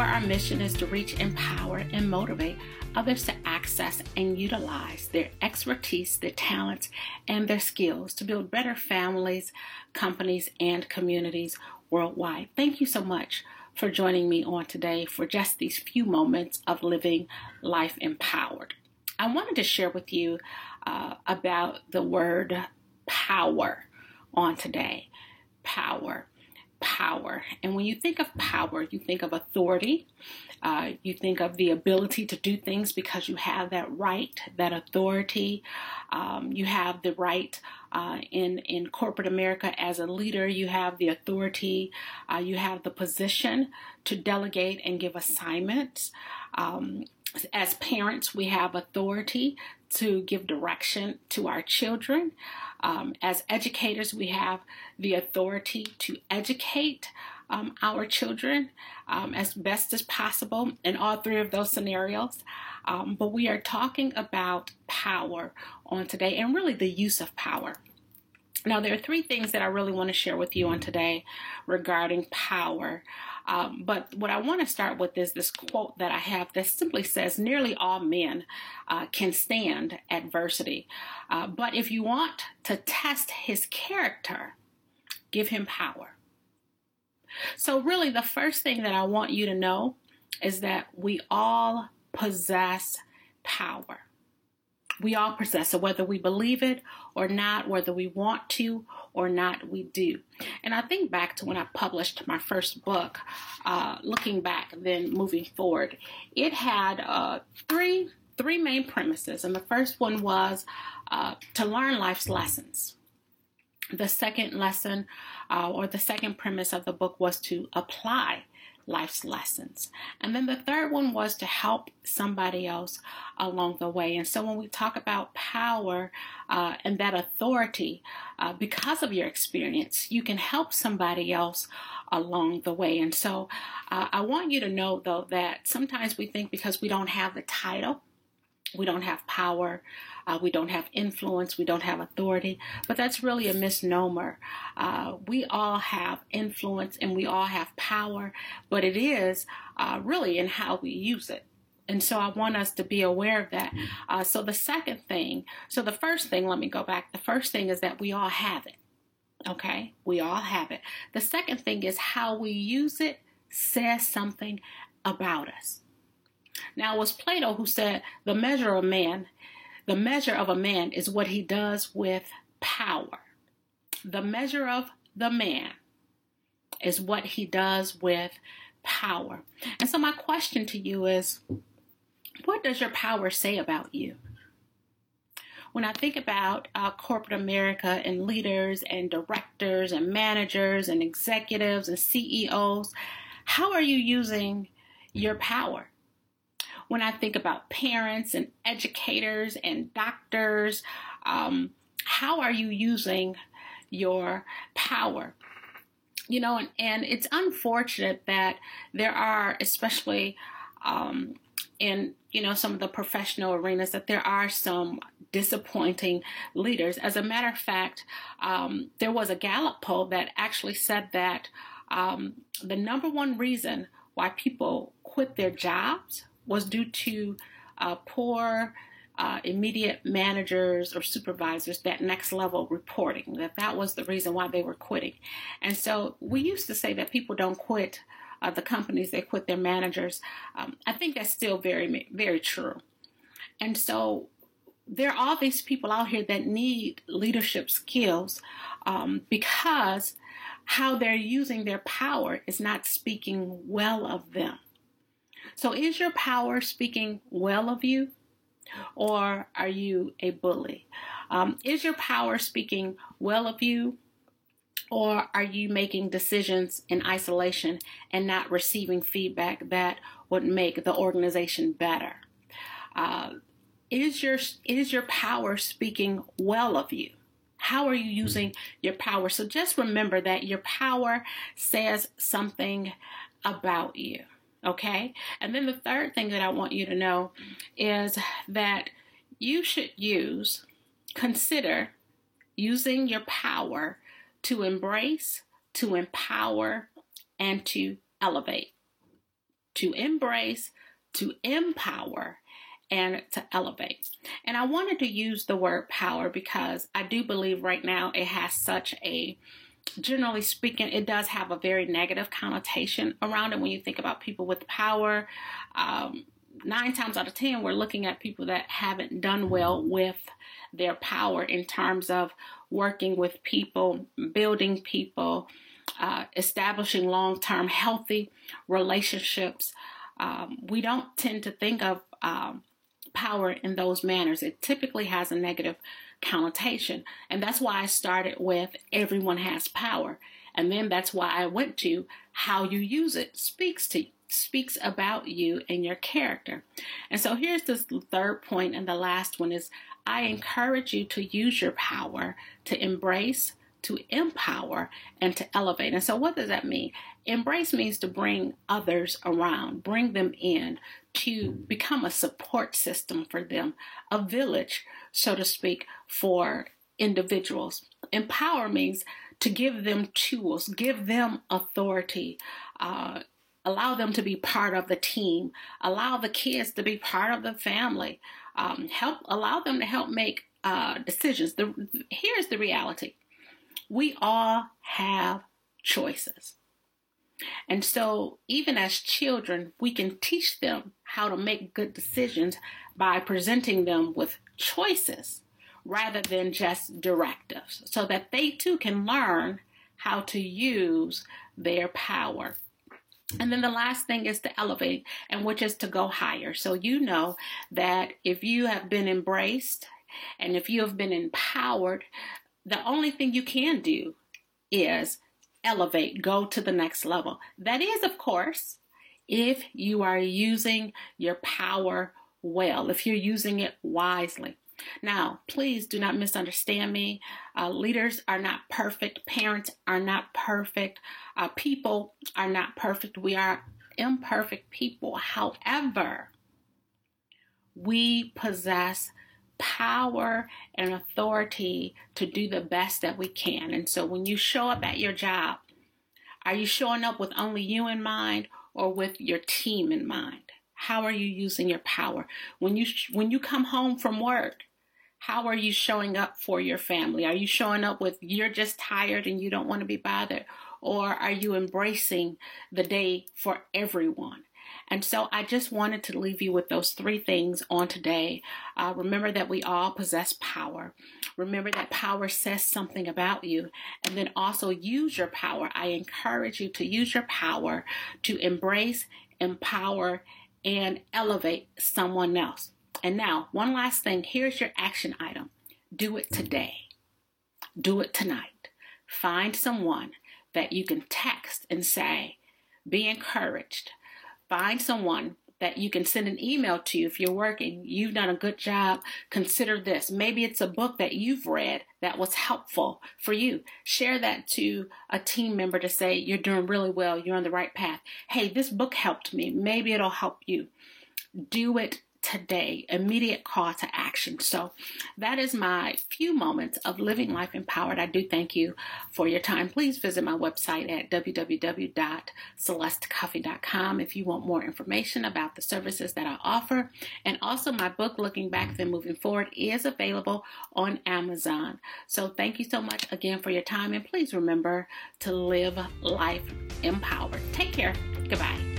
where our mission is to reach, empower, and motivate others to access and utilize their expertise, their talents, and their skills to build better families, companies, and communities worldwide. Thank you so much for joining me on today for just these few moments of living life empowered. I wanted to share with you uh, about the word power on today. Power power. And when you think of power, you think of authority. Uh, you think of the ability to do things because you have that right, that authority. Um, you have the right uh, in in corporate America as a leader. You have the authority. Uh, you have the position to delegate and give assignments. Um, as parents, we have authority to give direction to our children. Um, as educators, we have the authority to educate um, our children um, as best as possible in all three of those scenarios. Um, but we are talking about power on today and really the use of power. Now, there are three things that I really want to share with you on today regarding power. Um, but what I want to start with is this quote that I have that simply says, Nearly all men uh, can stand adversity. Uh, but if you want to test his character, give him power. So, really, the first thing that I want you to know is that we all possess power. We all possess it, whether we believe it or not, whether we want to or not, we do. And I think back to when I published my first book, uh, looking back, then moving forward, it had uh, three three main premises, and the first one was uh, to learn life's lessons. The second lesson, uh, or the second premise of the book, was to apply life's lessons. And then the third one was to help somebody else along the way. And so when we talk about power uh, and that authority, uh, because of your experience, you can help somebody else along the way. And so uh, I want you to know, though, that sometimes we think because we don't have the title, we don't have power, uh, we don't have influence, we don't have authority, but that's really a misnomer. Uh, we all have influence and we all have power, but it is uh, really in how we use it. And so I want us to be aware of that. Uh, so the second thing, so the first thing, let me go back. The first thing is that we all have it. Okay, we all have it. The second thing is how we use it says something about us. Now, it was Plato who said the measure of man, the measure of a man is what he does with power. The measure of the man is what he does with power. And so, my question to you is what does your power say about you? When I think about uh, corporate America and leaders and directors and managers and executives and CEOs, how are you using your power? When I think about parents and educators and doctors, um, how are you using your power? You know, and, and it's unfortunate that there are, especially um, in you know some of the professional arenas, that there are some disappointing leaders. As a matter of fact, um, there was a Gallup poll that actually said that um, the number one reason why people quit their jobs was due to uh, poor uh, immediate managers or supervisors that next level reporting that that was the reason why they were quitting. And so we used to say that people don't quit uh, the companies they quit their managers. Um, i think that's still very very true. And so there are all these people out here that need leadership skills um, because how they're using their power is not speaking well of them so, is your power speaking well of you? Or are you a bully? Um, is your power speaking well of you? Or are you making decisions in isolation and not receiving feedback that would make the organization better? Uh, is your is your power speaking well of you? How are you using your power? So just remember that your power says something about you. Okay. And then the third thing that I want you to know is that you should use, consider using your power to embrace, to empower, and to elevate. to embrace, to empower, and to elevate. And I wanted to use the word power because I do believe right now it has such a generally speaking, it does have a very negative connotation around it when you think about people with power. Um, nine times out of ten, we're looking at people that haven't done well with their power in terms of working with people, building people, uh, establishing long term healthy relationships. Um, we don't tend to think of um, power in those manners. It typically has a negative connotation. And that's why I started with everyone has power. And then that's why I went to how you use it speaks to speaks about you and your character. And so here's this third point and the last one is I encourage you to use your power to embrace, to empower, and to elevate. And so what does that mean? Embrace means to bring others around, bring them in, to become a support system for them, a village, so to speak, for individuals. Empower means to give them tools, give them authority, uh, allow them to be part of the team, allow the kids to be part of the family, um, help allow them to help make uh, decisions. The, here's the reality: we all have choices. And so, even as children, we can teach them how to make good decisions by presenting them with choices rather than just directives so that they too can learn how to use their power. And then the last thing is to elevate, and which is to go higher. So you know that if you have been embraced and if you have been empowered, the only thing you can do is elevate, go to the next level. That is, of course, if you are using your power well, if you're using it wisely. Now, please do not misunderstand me. Uh, leaders are not perfect. Parents are not perfect. Uh, people are not perfect. We are imperfect people. However, we possess power and authority to do the best that we can. And so when you show up at your job, are you showing up with only you in mind or with your team in mind? How are you using your power? When you when you come home from work, how are you showing up for your family? Are you showing up with you're just tired and you don't want to be bothered? Or are you embracing the day for everyone? And so I just wanted to leave you with those three things on today. Uh, remember that we all possess power. Remember that power says something about you. And then also use your power. I encourage you to use your power to embrace, empower, and elevate someone else. And now, one last thing here's your action item do it today, do it tonight. Find someone that you can text and say, Be encouraged. Find someone that you can send an email to if you're working. You've done a good job. Consider this. Maybe it's a book that you've read that was helpful for you. Share that to a team member to say, You're doing really well. You're on the right path. Hey, this book helped me. Maybe it'll help you. Do it today, immediate call to action. So that is my few moments of living life empowered. I do thank you for your time. Please visit my website at www.celestecoffee.com if you want more information about the services that I offer. And also my book, Looking Back Then Moving Forward, is available on Amazon. So thank you so much again for your time and please remember to live life empowered. Take care. Goodbye.